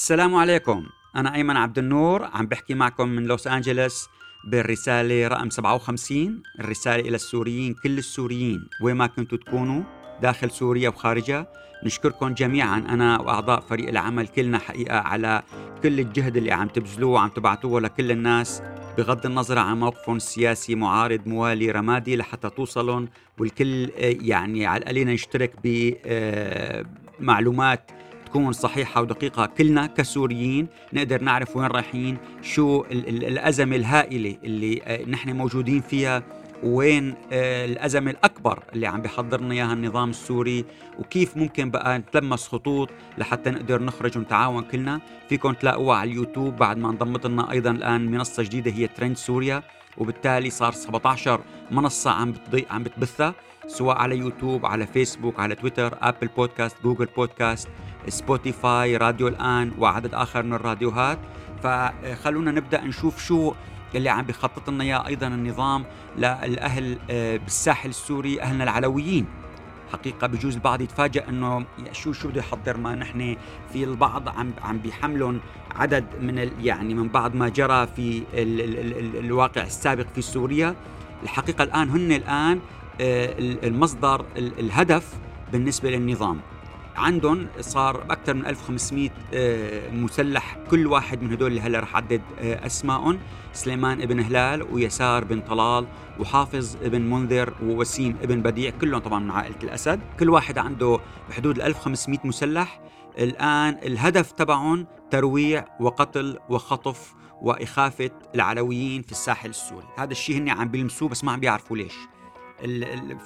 السلام عليكم. أنا أيمن عبد النور عم بحكي معكم من لوس أنجلوس بالرسالة رقم 57 الرسالة إلى السوريين كل السوريين وين ما كنتوا تكونوا داخل سوريا وخارجها. نشكركم جميعا أنا وأعضاء فريق العمل كلنا حقيقة على كل الجهد اللي عم تبذلوه وعم تبعتوه لكل الناس بغض النظر عن موقفهم السياسي معارض موالي رمادي لحتى توصلون والكل يعني على القليل يشترك بمعلومات تكون صحيحة ودقيقة. كلنا كسوريين نقدر نعرف وين رايحين شو ال- ال- الأزمة الهائلة اللي آه، نحن موجودين فيها وين آه، الأزمة الأكبر اللي عم بيحضرنا إياها النظام السوري وكيف ممكن بقى نتلمس خطوط لحتى نقدر نخرج ونتعاون كلنا. فيكم تلاقوها على اليوتيوب بعد ما انضمت لنا أيضا الآن منصة جديدة هي ترند سوريا وبالتالي صار 17 منصة عم بتضي... عم بتبثها سواء على يوتيوب على فيسبوك على تويتر أبل بودكاست جوجل بودكاست سبوتيفاي راديو الآن وعدد آخر من الراديوهات. فخلونا نبدأ نشوف شو اللي عم بيخطط لنا إياه أيضا النظام للأهل آه، بالساحل السوري أهلنا العلويين. حقيقة بجوز البعض يتفاجئ إنه شو شو بده يحضر ما نحن في البعض عم عم بيحملون عدد من ال يعني من بعض ما جرى في ال ال ال ال الواقع السابق في سوريا. الحقيقة الآن هن الآن آه، ال- المصدر ال- الهدف بالنسبة للنظام. عندهم صار أكثر من 1500 آه، مسلح كل واحد من هدول اللي هلا رح عدد آه، أسمائهم سليمان ابن هلال ويسار بن طلال وحافظ ابن منذر ووسيم ابن بديع كلهم طبعا من عائلة الأسد. كل واحد عنده بحدود ال 1500 مسلح. الآن الهدف تبعهم ترويع وقتل وخطف وإخافة العلويين في الساحل السوري. هذا الشيء هن عم بيلمسوه بس ما عم بيعرفوا ليش.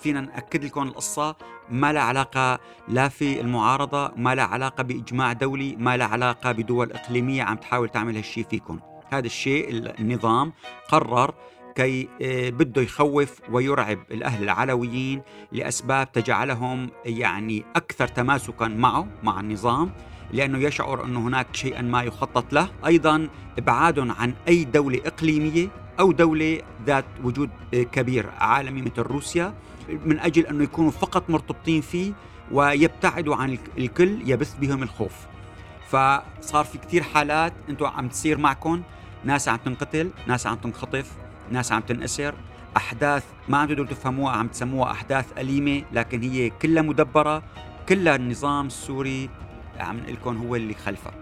فينا نأكد لكم القصة ما لها علاقة لا في المعارضة ما لها علاقة بإجماع دولي ما لها علاقة بدول إقليمية عم تحاول تعمل هالشيء فيكم. هذا الشيء النظام قرر كي آه، بده يخوف ويرعب الأهل العلويين لأسباب تجعلهم يعني أكثر تماسكا معه مع النظام لأنه يشعر أنه هناك شيئا ما يخطط له، أيضا إبعاد عن أي دولة إقليمية أو دولة ذات وجود كبير عالمي مثل روسيا من أجل أنه يكونوا فقط مرتبطين فيه ويبتعدوا عن الك- الكل يبث بهم الخوف. فصار في كتير حالات أنتم عم تصير معكم ناس عم تنقتل ناس عم تنخطف ناس عم تنأسر أحداث ما عم تقدروا تفهموها عم تسموها أحداث أليمة لكن هي كلها مدبرة كلها النظام السوري عم نقول لكم هو اللي خلفها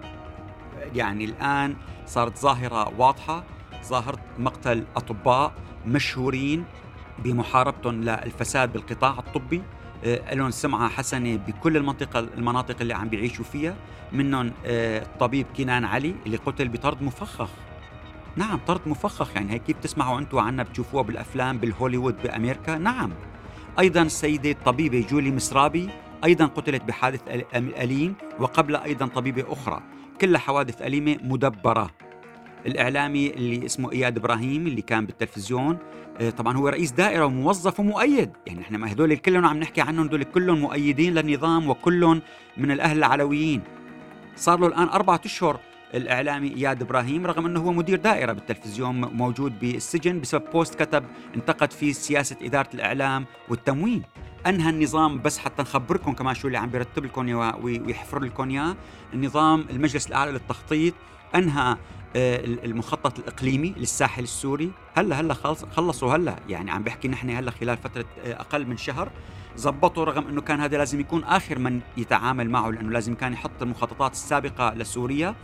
يعني الآن صارت ظاهرة واضحة ظاهرة مقتل أطباء مشهورين بمحاربتهم للفساد بالقطاع الطبي. آه، لهم سمعة حسنة بكل المنطقة المناطق اللي عم بيعيشوا فيها. منهم آه، الطبيب كنان علي اللي قتل بطرد مفخخ. نعم طرد مفخخ يعني. هي كيف تسمعوا أنتم عنها بتشوفوها بالأفلام بالهوليوود بأمريكا؟ نعم. أيضا السيده الطبيبه جولي مسرابي أيضا قتلت بحادث أليم وقبل أيضا طبيبة أخرى. كلها حوادث أليمة مدبرة. الإعلامي اللي اسمه إياد إبراهيم اللي كان بالتلفزيون. آه، طبعا هو رئيس دائرة وموظف ومؤيد. يعني إحنا ما هدول كلهم عم نحكي عنهم هدول كلهم مؤيدين للنظام وكلهم من الأهل العلويين. صار له الآن أربعة أشهر الإعلامي إياد إبراهيم رغم إنه هو مدير دائرة بالتلفزيون موجود بالسجن بسبب بوست كتب انتقد فيه سياسة إدارة الإعلام والتموين. أنهى النظام بس حتى نخبركم كمان شو اللي عم بيرتب لكم ويحفر لكم اياه النظام المجلس الأعلى للتخطيط أنهى آه، المخطط الإقليمي للساحل السوري. هلأ هلأ خلص خلصوا هلأ. يعني عم بحكي نحن هلأ خلال فترة آه، أقل من شهر. زبطوا رغم إنه كان هذا لازم يكون آخر من يتعامل معه لأنه لازم كان يحط المخططات السابقة لسوريا.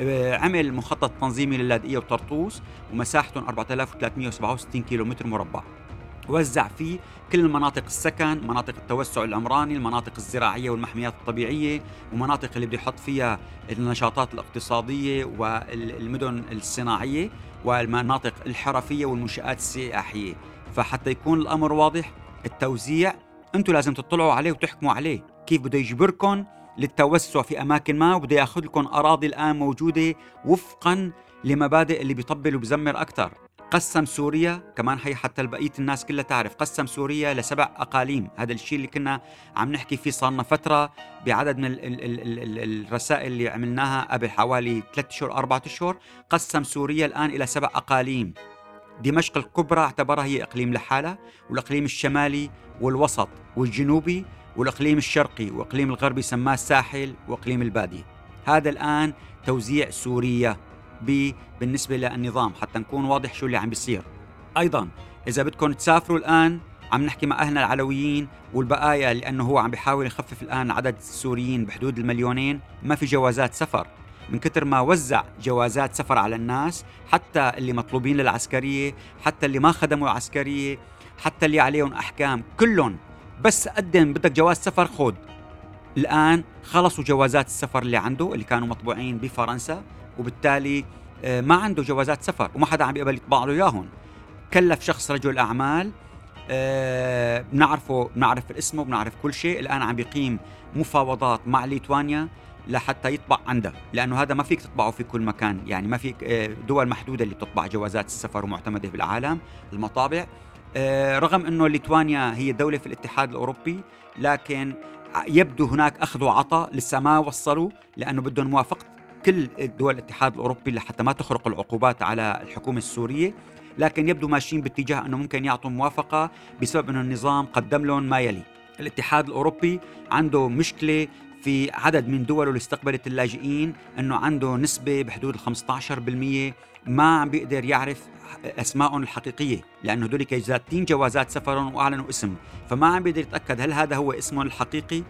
آه، عمل مخطط تنظيمي للاذقيه وطرطوس ومساحته 4367 كيلومتر مربع. وزع فيه كل المناطق السكن مناطق التوسع العمراني المناطق الزراعية والمحميات الطبيعية ومناطق اللي بده يحط فيها النشاطات الاقتصادية والمدن الصناعية والمناطق الحرفية والمنشآت السياحية. فحتى يكون الأمر واضح التوزيع أنتم لازم تطلعوا عليه وتحكموا عليه. كيف بده يجبركم للتوسع في أماكن ما وبده ياخذ لكم أراضي الآن موجودة وفقا لمبادئ اللي بيطبل وبزمر أكثر قسم سوريا كمان هي حتى بقيه الناس كلها تعرف قسم سوريا لسبع أقاليم. هذا الشيء اللي كنا عم نحكي فيه صار لنا فترة بعدد من ال ال ال ال ال الرسائل اللي عملناها قبل حوالي ثلاث اشهر أربعة اشهر قسم سوريا الآن إلى سبع أقاليم. دمشق الكبرى اعتبرها هي إقليم لحالها والإقليم الشمالي والوسط والجنوبي والإقليم الشرقي وإقليم الغربي سماه الساحل وإقليم البادية. هذا الآن توزيع سوريا. بالنسبة للنظام حتى نكون واضح شو اللي عم بيصير. أيضا إذا بدكم تسافروا الآن عم نحكي مع أهلنا العلويين والبقايا لأنه هو عم بيحاول يخفف الآن عدد السوريين بحدود المليونين ما في جوازات سفر. من كتر ما وزع جوازات سفر على الناس حتى اللي مطلوبين للعسكرية حتى اللي ما خدموا العسكرية حتى اللي عليهم أحكام كلهم بس قدم بدك جواز سفر خود. الآن خلصوا جوازات السفر اللي عنده اللي كانوا مطبوعين بفرنسا. وبالتالي آه، ما عنده جوازات سفر وما حدا عم يقبل يطبع له اياهم كلف شخص رجل أعمال أه بنعرفه بنعرف اسمه بنعرف كل شيء. الآن عم بيقيم مفاوضات مع ليتوانيا لحتى يطبع عندها لأنه هذا ما فيك تطبعه في كل مكان. يعني ما فيك آه، دول محدودة اللي بتطبع جوازات السفر ومعتمدة بالعالم المطابع. آه، رغم إنه ليتوانيا هي دولة في الاتحاد الأوروبي لكن يبدو هناك أخذ وعطاء لسه ما وصلوا لأنه بدهم موافقة كل دول الاتحاد الأوروبي لحتى ما تخرق العقوبات على الحكومة السورية لكن يبدو ماشيين باتجاه إنه ممكن يعطوا موافقة بسبب إنه النظام قدم لهم ما يلي. الاتحاد الأوروبي عنده مشكلة في عدد من دوله اللي استقبلت اللاجئين إنه عنده نسبة بحدود ال 15% ما عم بيقدر يعرف أسمائهم الحقيقية لأنه هذول ذاتين جوازات سفرهم وأعلنوا اسم فما عم بيقدر يتأكد هل هذا هو اسمهم الحقيقي؟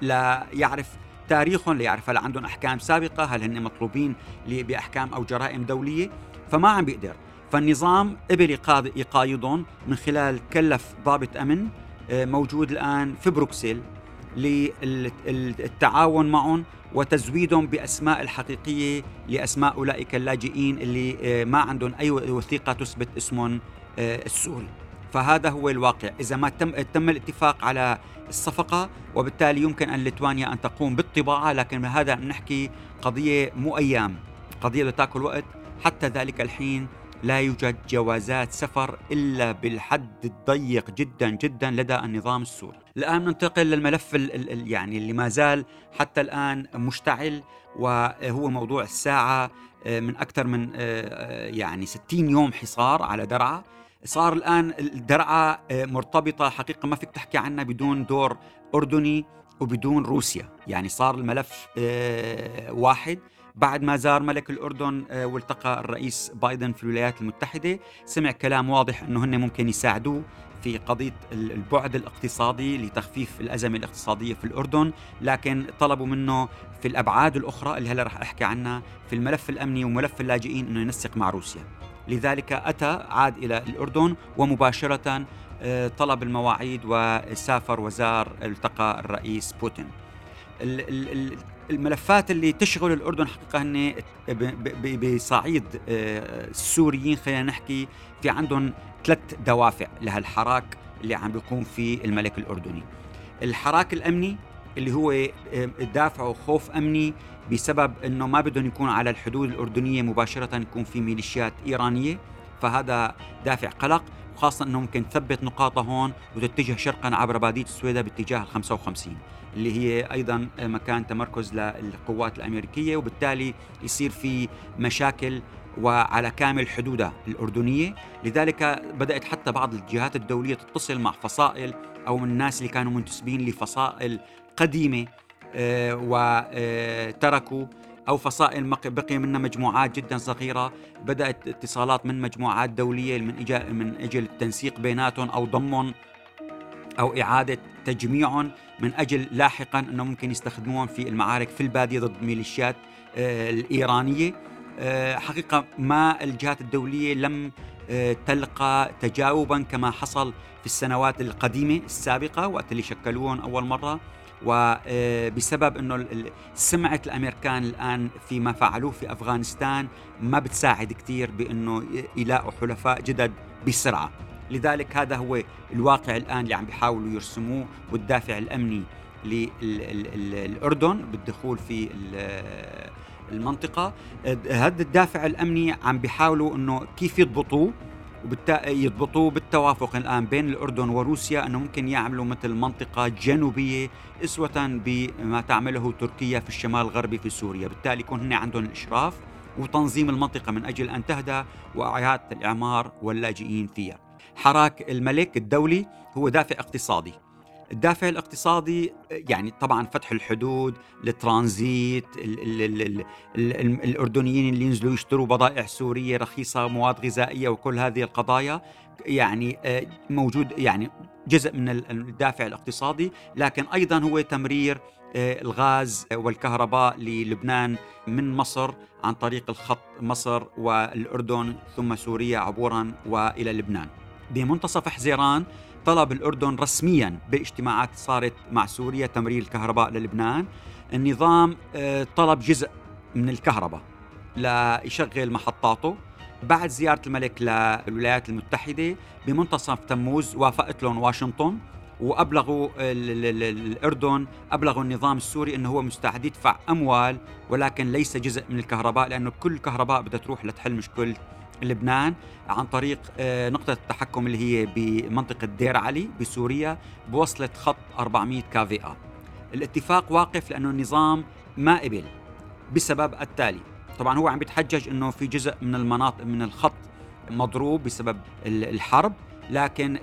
لا يعرف تاريخهم ليعرف هل عندهم أحكام سابقة هل هن مطلوبين بأحكام أو جرائم دولية فما عم بيقدر. فالنظام قبل يقايضهم من خلال كلف ضابط أمن آه، موجود الآن في بروكسل للتعاون معهم وتزويدهم بأسماء الحقيقية لأسماء أولئك اللاجئين اللي آه، ما عندهم أي وثيقة تثبت اسمهم آه، السوري. فهذا هو الواقع. إذا ما تم, تم الاتفاق على الصفقة وبالتالي يمكن أن ليتوانيا أن تقوم بالطباعة لكن هذا نحكي قضية مو أيام قضية تأكل وقت. حتى ذلك الحين لا يوجد جوازات سفر إلا بالحد الضيق جدا جدا لدى النظام السوري. الآن ننتقل للملف ال ال يعني اللي ما زال حتى الآن مشتعل وهو موضوع الساعة آه، من أكثر من آه، آه، يعني 60 يوم حصار على درعا. صار الآن الدرعا مرتبطة حقيقة ما فيك تحكي عنها بدون دور أردني وبدون روسيا. يعني صار الملف واحد. بعد ما زار ملك الأردن آه، والتقى الرئيس بايدن في الولايات المتحدة سمع كلام واضح أنه هن ممكن يساعدوه في قضية البعد الاقتصادي لتخفيف الأزمة الاقتصادية في الأردن. لكن طلبوا منه في الأبعاد الأخرى اللي هلا رح أحكي عنها في الملف الأمني وملف اللاجئين أنه ينسق مع روسيا. لذلك أتى عاد إلى الأردن ومباشرة آه، طلب المواعيد وسافر وزار التقى الرئيس بوتين الملفات اللي تشغل الأردن حقيقة هن بصعيد آه، السوريين خلينا نحكي في عندهم ثلاث دوافع لهالحراك اللي عم بيقوم فيه الملك الأردني. الحراك الأمني اللي هو دافعه خوف أمني بسبب إنه ما بدهم يكون على الحدود الأردنية مباشرة يكون في ميليشيات إيرانية. فهذا دافع قلق وخاصة أنه ممكن تثبت نقاطها هون وتتجه شرقا عبر بادية السويدة باتجاه ال 55 اللي هي أيضا مكان تمركز للقوات الأمريكية وبالتالي يصير في مشاكل وعلى كامل حدودها الأردنية. لذلك بدأت حتى بعض الجهات الدولية تتصل مع فصائل أو من الناس اللي كانوا منتسبين لفصائل قديمة آه، وتركوا أو فصائل بقي منها مجموعات جدا صغيرة. بدأت اتصالات من مجموعات دولية من إجا من أجل التنسيق بيناتهم أو ضمهم أو إعادة تجميعهم من أجل لاحقا أنه ممكن يستخدموهم في المعارك في البادية ضد الميليشيات آه، الإيرانية. آه، حقيقة ما الجهات الدولية لم تلقى تجاوبا كما حصل في السنوات القديمة السابقة وقت اللي شكلوهم أول مرة. وبسبب إنه سمعه الأمريكان الآن فيما فعلوه في أفغانستان ما بتساعد كثير بإنه يلاقوا حلفاء جدد بسرعة. لذلك هذا هو الواقع الآن اللي عم بيحاولوا يرسموه والدافع الأمني للاردن بالدخول في المنطقة. هذا الدافع الأمني عم بيحاولوا إنه كيف يضبطوه يضبطوه بالتوافق الآن بين الأردن وروسيا أنه ممكن يعملوا مثل منطقة جنوبية أسوة بما تعمله تركيا في الشمال الغربي في سوريا. بالتالي يكون هن عندهم الإشراف وتنظيم المنطقة من أجل أن تهدى وإعادة الإعمار واللاجئين فيها. حراك الملك الدولي هو دافع اقتصادي. الدافع الاقتصادي يعني طبعا فتح الحدود الترانزيت ال ال ال ال ال الأردنيين اللي ينزلوا يشتروا بضائع سورية رخيصة مواد غذائية وكل هذه القضايا يعني آه، موجود يعني جزء من الدافع الاقتصادي لكن أيضا هو تمرير آه، الغاز والكهرباء للبنان من مصر عن طريق الخط مصر والأردن ثم سوريا عبورا وإلى لبنان. بمنتصف حزيران طلب الأردن رسميا باجتماعات صارت مع سوريا تمرير الكهرباء للبنان. النظام آه، طلب جزء من الكهرباء ليشغل محطاته بعد زيارة الملك للولايات المتحدة بمنتصف تموز وافقت لهم واشنطن وأبلغوا الأردن أبلغوا النظام السوري إنه هو مستعد يدفع أموال ولكن ليس جزء من الكهرباء لأنه كل الكهرباء بدها تروح لتحل مشكلة لبنان عن طريق آه، نقطة التحكم اللي هي بمنطقة دير علي بسوريا بوصلة خط 400 كافيئة الاتفاق واقف لأنه النظام ما قبل بسبب التالي. طبعا هو عم بيتحجج أنه في جزء من المناطق من الخط مضروب بسبب الحرب لكن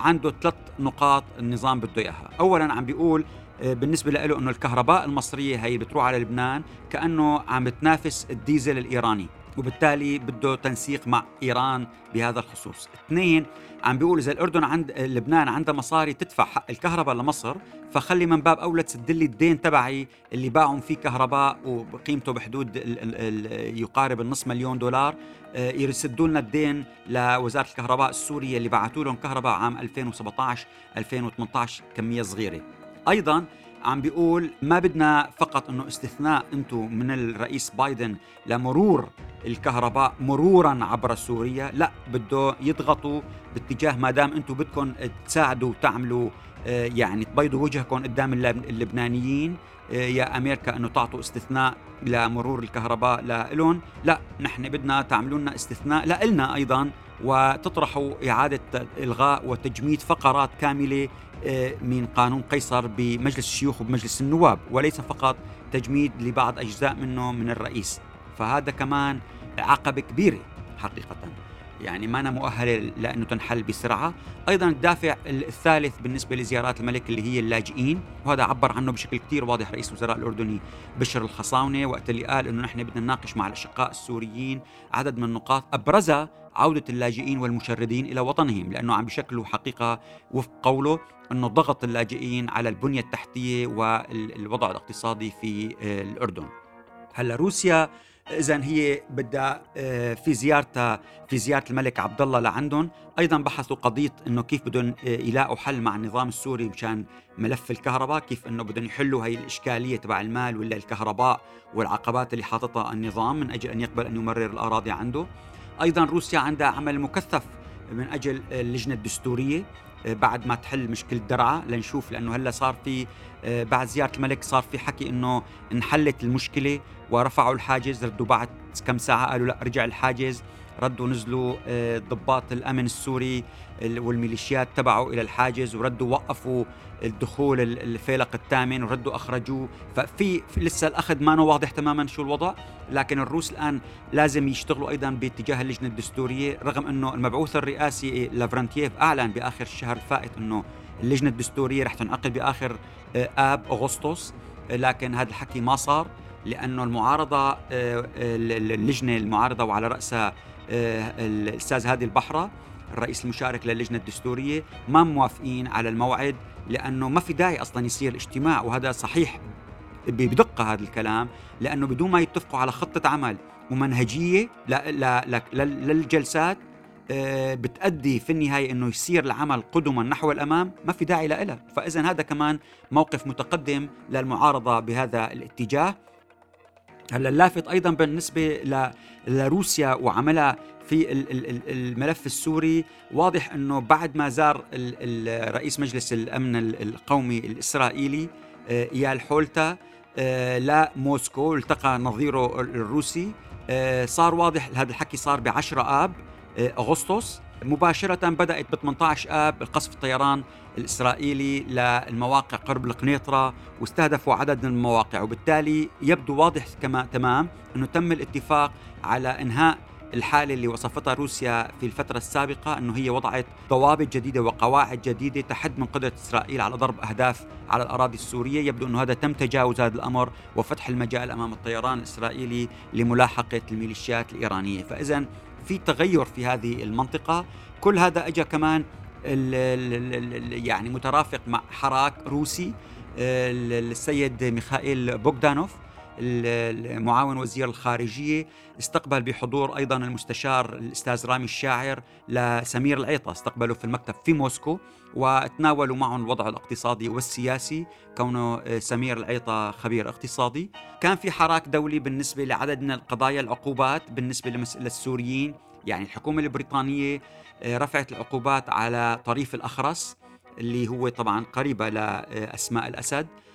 عنده ثلاث نقاط النظام بده إياها. اولا عم بيقول آه، بالنسبة له إنه الكهرباء المصرية هي بتروح على لبنان كأنه عم بتنافس الديزل الإيراني. وبالتالي بده تنسيق مع إيران بهذا الخصوص. اثنين عم بيقول إذا الأردن عند لبنان عندها مصاري تدفع حق الكهرباء لمصر فخلي من باب أولى تسد لي الدين تبعي اللي باعهم فيه كهرباء وقيمته بحدود ال ال ال يقارب النص مليون دولار آه، يسدوا لنا الدين لوزارة الكهرباء السورية اللي بعثوا لهم كهرباء عام 2017 2018 كمية صغيرة. أيضا عم بيقول ما بدنا فقط إنه استثناء أنتم من الرئيس بايدن لمرور الكهرباء مرورا عبر سوريا لا بده يضغطوا باتجاه ما دام أنتم بدكم تساعدوا وتعملوا آه، يعني تبيضوا وجهكم قدام اللبنانيين آه، يا أمريكا إنه تعطوا استثناء لمرور الكهرباء لهم لا نحن بدنا تعملوا لنا استثناء لنا أيضا وتطرحوا إعادة إلغاء وتجميد فقرات كاملة من قانون قيصر بمجلس الشيوخ وبمجلس النواب وليس فقط تجميد لبعض أجزاء منه من الرئيس. فهذا كمان عقبة كبيرة حقيقة. يعني ما أنا مؤهلة لأنه تنحل بسرعة. أيضا الدافع الثالث بالنسبة لزيارات الملك اللي هي اللاجئين وهذا عبر عنه بشكل كثير واضح رئيس الوزراء الأردني بشر الخصاونة وقت اللي قال أنه نحن بدنا نناقش مع الأشقاء السوريين عدد من النقاط. أبرزها عودة اللاجئين والمشردين إلى وطنهم لأنه عم بشكلوا حقيقة وفق قوله أنه ضغط اللاجئين على البنية التحتية والوضع الاقتصادي في الأردن. هلأ روسيا اذا هي بدها آه، في زيارتها في زيارة الملك عبد الله لعندهم. أيضا بحثوا قضية إنه كيف بدهم آه، يلاقوا حل مع النظام السوري مشان ملف الكهرباء كيف إنه بدهم يحلوا هي الإشكالية تبع المال ولا الكهرباء والعقبات اللي حاططها النظام من أجل أن يقبل أن يمرر الأراضي عنده. أيضا روسيا عندها عمل مكثف من أجل اللجنة الدستورية. آه، بعد ما تحل مشكلة درعا لنشوف لأنه هلأ صار في آه، بعد زيارة الملك صار في حكي إنه انحلت المشكلة ورفعوا الحاجز ردوا بعد كم ساعة قالوا لأ رجع الحاجز ردوا نزلوا آه، ضباط الأمن السوري والميليشيات تبعه إلى الحاجز وردوا وقفوا الدخول الفيلق الثامن وردوا اخرجوه ففي لسه الأخذ ما واضح تماما شو الوضع لكن الروس الآن لازم يشتغلوا أيضا باتجاه اللجنة الدستورية رغم إنه المبعوث الرئاسي لافرانتييف أعلن بآخر الشهر الفائت إنه اللجنة الدستورية رح تنعقد بآخر آه، آب أغسطس. لكن هذا الحكي ما صار لأنه المعارضة آه، اللجنة المعارضة وعلى رأسها آه، الأستاذ هادي البحرة الرئيس المشارك للجنة الدستورية ما موافقين على الموعد لأنه ما في داعي أصلا يصير اجتماع وهذا صحيح بدقة هذا الكلام لأنه بدون ما يتفقوا على خطة عمل ومنهجية للجلسات آه، بتأدي في النهاية أنه يصير العمل قدما نحو الأمام ما في داعي لها فإذا هذا كمان موقف متقدم للمعارضة بهذا الاتجاه. هلا اللافت أيضا بالنسبة لروسيا وعملها في الملف السوري. واضح إنه بعد ما زار رئيس مجلس الأمن القومي الإسرائيلي آه، إيال حولتا آه، لموسكو التقى نظيره الروسي. آه، صار واضح هذا الحكي صار ب 10 اب أغسطس. مباشرة بدأت ب 18 آب قصف الطيران الإسرائيلي للمواقع قرب القنيطرة واستهدفوا عدد من المواقع وبالتالي يبدو واضح كما تمام أنه تم الاتفاق على إنهاء الحالة اللي وصفتها روسيا في الفترة السابقة أنه هي وضعت ضوابط جديدة وقواعد جديدة تحد من قدرة إسرائيل على ضرب أهداف على الأراضي السورية. يبدو أنه هذا تم تجاوز هذا الأمر وفتح المجال أمام الطيران الإسرائيلي لملاحقة الميليشيات الإيرانية. فإذا في تغير في هذه المنطقة. كل هذا أجا كمان ال ال يعني مترافق مع حراك روسي السيد ميخائيل بوغدانوف. المعاون وزير الخارجية استقبل بحضور أيضا المستشار الأستاذ رامي الشاعر لسمير العيطة. استقبلوا في المكتب في موسكو وتناولوا معه الوضع الاقتصادي والسياسي كونه سمير العيطة خبير اقتصادي. كان في حراك دولي بالنسبة لعدد من القضايا العقوبات بالنسبة للسوريين يعني الحكومة البريطانية آه، رفعت العقوبات على طريف الأخرس اللي هو طبعا قريبة لأسماء الأسد. آه،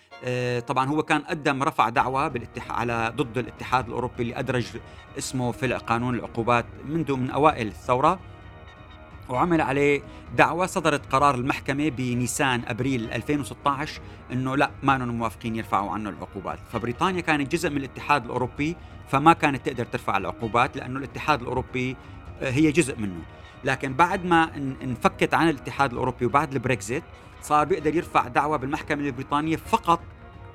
طبعا هو كان قدم رفع دعوة بالاتحاد على ضد الاتحاد الأوروبي اللي أدرج اسمه في قانون العقوبات منذ من أوائل الثورة وعمل عليه دعوة صدرت قرار المحكمة بنيسان أبريل 2016 أنه لا ما موافقين يرفعوا عنه العقوبات. فبريطانيا كانت جزء من الاتحاد الأوروبي فما كانت تقدر ترفع العقوبات لأنه الاتحاد الأوروبي آه، هي جزء منه. لكن بعد ما انفكت عن الاتحاد الأوروبي وبعد البريكزيت صار بيقدر يرفع دعوى بالمحكمة البريطانيه فقط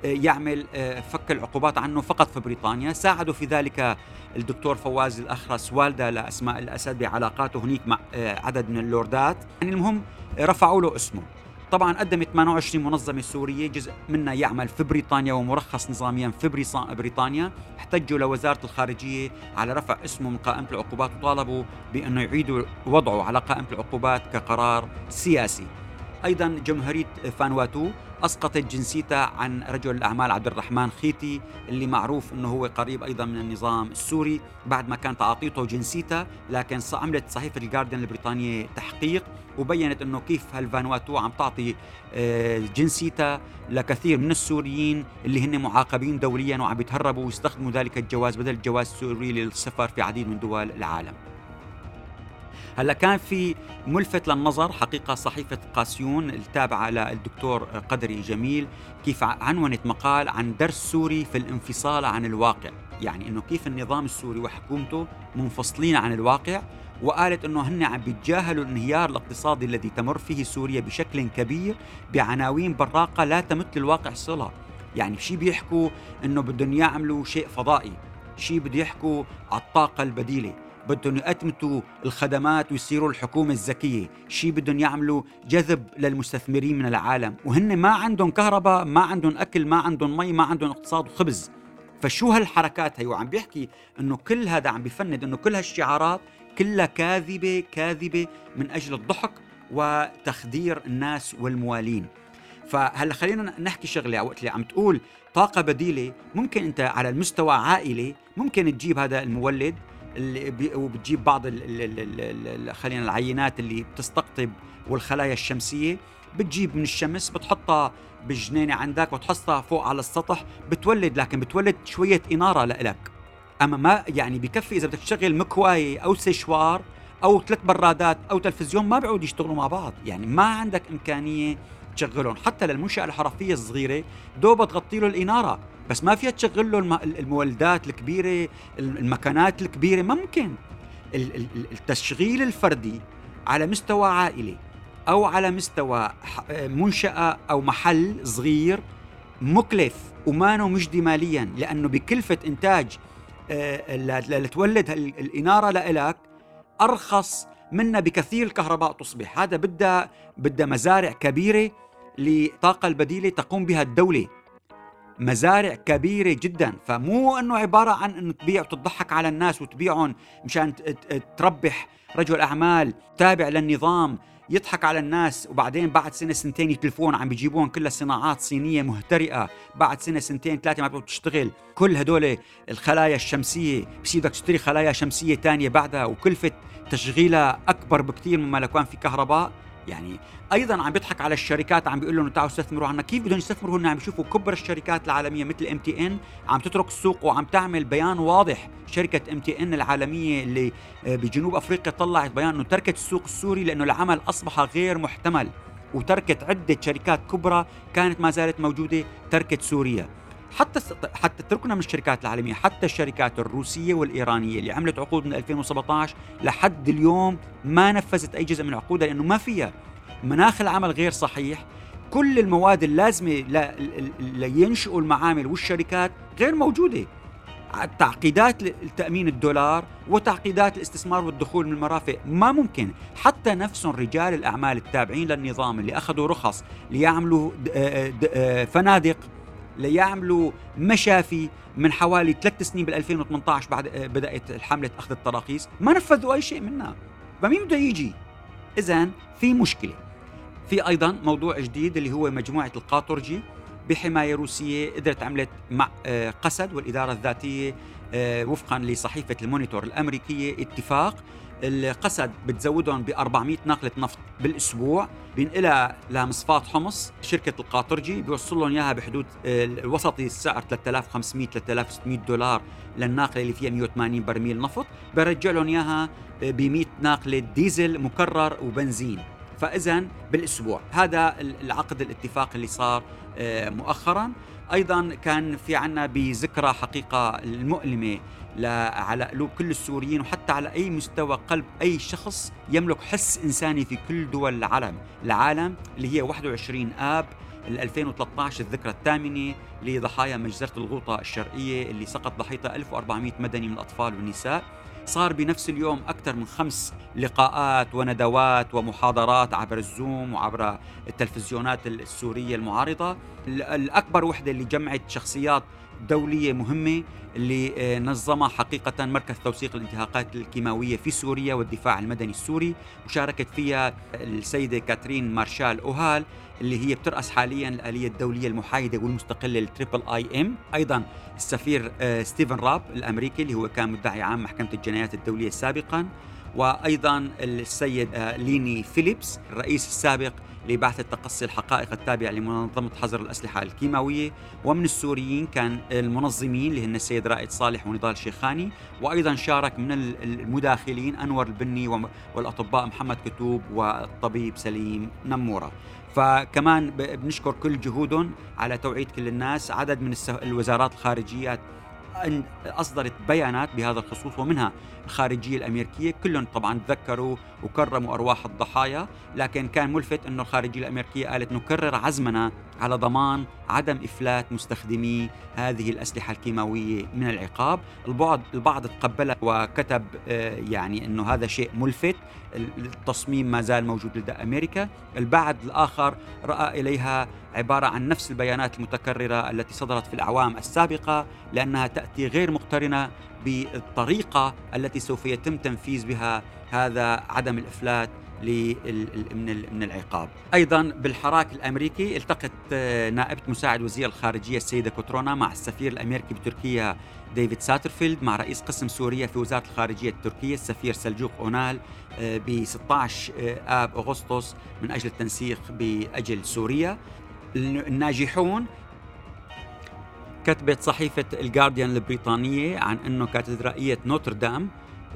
آه، يعمل آه، فك العقوبات عنه فقط في بريطانيا. ساعدوا في ذلك الدكتور فواز الأخرس والد أسماء الأسد بعلاقاته هنيك مع آه، عدد من اللوردات. يعني المهم رفعوا له اسمه. طبعا قدمت 28 منظمة سورية جزء منها يعمل في بريطانيا ومرخص نظاميا في بريطانيا. احتجوا لوزارة الخارجية على رفع اسمه من قائمة العقوبات وطالبوا بأنه يعيدوا وضعه على قائمة العقوبات كقرار سياسي. أيضا جمهورية فانواتو أسقطت جنسيتها عن رجل الأعمال عبد الرحمن خيتي اللي معروف أنه هو قريب أيضا من النظام السوري بعد ما كانت أعطيته جنسيتها لكن عملت صحيفة الجارديان البريطانية تحقيق وبينت أنه كيف هالفانواتو عم تعطي آه، جنسيتها لكثير من السوريين اللي هن معاقبين دوليا وعم يتهربوا ويستخدموا ذلك الجواز بدل الجواز السوري للسفر في عديد من دول العالم. هلا كان في ملفت للنظر حقيقة صحيفة قاسيون التابعة للدكتور قدري جميل كيف عنونت مقال عن درس سوري في الانفصال عن الواقع. يعني إنه كيف النظام السوري وحكومته منفصلين عن الواقع وقالت إنه هن عم بيتجاهلوا الانهيار الاقتصادي الذي تمر فيه سوريا بشكل كبير بعناوين براقة لا تمت للواقع صلة. يعني شيء بيحكوا إنه بدهم يعملوا شيء فضائي شيء بده يحكوا على الطاقة البديلة. بدهم يأتمتوا الخدمات ويصيروا الحكومة الذكية. شيء بدهم يعملوا جذب للمستثمرين من العالم. وهن ما عندهم كهرباء ما عندهم أكل ما عندهم مي ما عندهم اقتصاد وخبز. فشو هالحركات هي؟ وعم بيحكي إنه كل هذا عم بيفند إنه كل هالشعارات كلها كاذبة كاذبة من أجل الضحك وتخدير الناس والموالين. فهلا خلينا نحكي شغلة وقت اللي عم تقول طاقة بديلة. ممكن أنت على المستوى عائلي ممكن تجيب هذا المولد اللي وبتجيب بعض خلينا العينات اللي بتستقطب والخلايا الشمسية. بتجيب من الشمس بتحطها بالجنينه عندك وتحطها فوق على السطح. بتولد لكن بتولد شوية إنارة لإلك. أما ما يعني بكفي إذا بدك تشغل مكواية أو سيشوار أو ثلاث برادات أو تلفزيون ما بيعودوا يشتغلوا مع بعض. يعني ما عندك إمكانية تشغلهم. حتى للمنشأة الحرفية الصغيرة دوبها تغطي له الإنارة. بس ما فيها تشغل له المولدات الكبيرة المكانات الكبيرة. ما ممكن. التشغيل الفردي على مستوى عائلي أو على مستوى منشأة أو محل صغير مكلف ومانه مجدي ماليا. لأنه بكلفة إنتاج آه، لتولد الإنارة لإلك أرخص منا بكثير الكهرباء تصبح. هذا بدها بدها مزارع كبيرة لطاقة البديلة تقوم بها الدولة. مزارع كبيرة جدا. فمو إنه عبارة عن انه تبيع وتضحك على الناس وتبيعهم مشان تربح رجل أعمال تابع للنظام يضحك على الناس. وبعدين بعد سنة سنتين يتلفون عم بيجيبون كلها صناعات صينية مهترئة. بعد سنة سنتين ثلاثة ما بتشتغل كل هدول الخلايا الشمسية بصير بدك تشتري خلايا شمسية ثانية بعدها. وكلفة تشغيلها أكبر بكثير مما لو كان في كهرباء. يعني أيضا عم بيضحك على الشركات عم بيقول لهم تعالوا استثمروا عنا. كيف بدهم يستثمروا؟ هن عم يشوفوا كبر الشركات العالمية مثل ام تي ان عم تترك السوق وعم تعمل بيان واضح. شركة MTN العالمية اللي آه، بجنوب أفريقيا طلعت بيان إنه تركت السوق السوري لأنه العمل أصبح غير محتمل وتركت عدة شركات كبرى كانت ما زالت موجودة تركت سوريا. حتى حتى تركنا من الشركات العالمية حتى الشركات الروسية والإيرانية اللي عملت عقود من 2017 لحد اليوم ما نفذت أي جزء من عقودها لأنه ما فيها مناخ العمل غير صحيح. كل المواد اللازمة لينشئوا المعامل والشركات غير موجودة. تعقيدات لتأمين الدولار وتعقيدات الاستثمار والدخول من المرافق ما ممكن. حتى نفسهم رجال الأعمال التابعين للنظام اللي أخذوا رخص ليعملوا فنادق ليعملوا مشافي من حوالي ثلاث سنين بال 2018 بعد بدأت حملة أخذ التراخيص. ما نفذوا أي شيء منها. فمين بده يجي؟ إذا في مشكلة. في أيضا موضوع جديد اللي هو مجموعة القاطرجي بحماية روسية قدرت عملت مع آه، قسد والإدارة الذاتية آه، وفقا لصحيفة المونيتور الأمريكية اتفاق القسد بتزودهم ب 400 ناقلة نفط بالأسبوع بينقلها لمصفاة حمص. شركة القاطرجي بيوصل لهم إياها بحدود آه، الوسطي السعر 3500 3600 دولار للناقلة اللي فيها 180 برميل نفط. برجع لهم إياها ب 100 ناقلة ديزل مكرر وبنزين. فاذا بالأسبوع. هذا العقد الاتفاق اللي صار آه، مؤخرا. أيضا كان في عنا بذكرى حقيقة المؤلمة على قلوب كل السوريين وحتى على أي مستوى قلب أي شخص يملك حس إنساني في كل دول العالم. العالم اللي هي 21 آب 2013 الذكرى الثامنة لضحايا مجزرة الغوطة الشرقية اللي سقط ضحيتها 1400 مدني من الأطفال والنساء. صار بنفس اليوم أكثر من خمس لقاءات وندوات ومحاضرات عبر الزوم وعبر التلفزيونات السورية المعارضة. الأكبر وحدة اللي جمعت شخصيات دولية مهمة اللي آه، نظمها حقيقة مركز توثيق الانتهاكات الكيماوية في سوريا والدفاع المدني السوري وشاركت فيها السيدة كاترين مارشال أوهال اللي هي بترأس حاليا الآلية الدولية المحايدة والمستقلة ال triple IM أيضا السفير آه، ستيفن راب الأمريكي اللي هو كان مدعي عام محكمة الجنايات الدولية سابقا. وأيضا السيد آه، ليني فيليبس الرئيس السابق لبعثة تقصي الحقائق التابعة لمنظمة حظر الأسلحة الكيماوية. ومن السوريين كان المنظمين اللي هن السيد رائد صالح ونضال شيخاني وأيضا شارك من المداخلين أنور البني والأطباء محمد كتوب والطبيب سليم نمورة. فكمان بنشكر كل جهودهم على توعية كل الناس. عدد من الوزارات الخارجية أصدرت بيانات بهذا الخصوص ومنها الخارجية الأمريكية. كلهم طبعا تذكروا وكرموا أرواح الضحايا لكن كان ملفت أنه الخارجية الأمريكية قالت نكرر عزمنا على ضمان عدم إفلات مستخدمي هذه الأسلحة الكيماوية من العقاب. البعض البعض تقبلها وكتب آه، يعني أنه هذا شيء ملفت. التصميم ما زال موجود لدى أمريكا. البعض الآخر رأى إليها عبارة عن نفس البيانات المتكررة التي صدرت في الأعوام السابقة لأنها تأتي غير مقترنة بالطريقة التي سوف يتم تنفيذ بها هذا عدم الإفلات من من العقاب. أيضا بالحراك الأمريكي التقت آه، نائبة مساعد وزير الخارجية السيدة كوترونا مع السفير الأمريكي بتركيا ديفيد ساترفيلد مع رئيس قسم سوريا في وزارة الخارجية التركية السفير سلجوق أونال آه، ب 16 آه، آب أغسطس من أجل التنسيق بأجل سوريا. الناجحون كتبت صحيفة الجارديان البريطانية عن أنه كاتدرائية نوتردام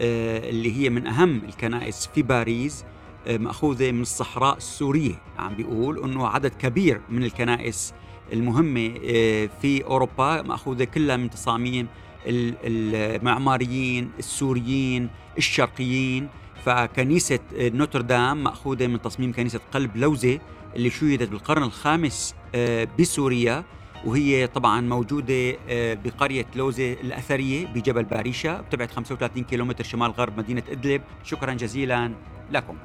اللي هي من أهم الكنائس في باريس مأخوذة من الصحراء السورية عم بيقول أنه عدد كبير من الكنائس المهمة آه، في أوروبا مأخوذة كلها من تصاميم المعماريين السوريين الشرقيين. فكنيسة نوتردام مأخوذة من تصميم كنيسة قلب لوزة اللي شيدت بالقرن الخامس آه، بسوريا. وهي طبعا موجودة آه، بقرية لوزة الأثرية بجبل باريشا بتبعد 35 كيلومتر شمال غرب مدينة إدلب. شكرا جزيلا لكم.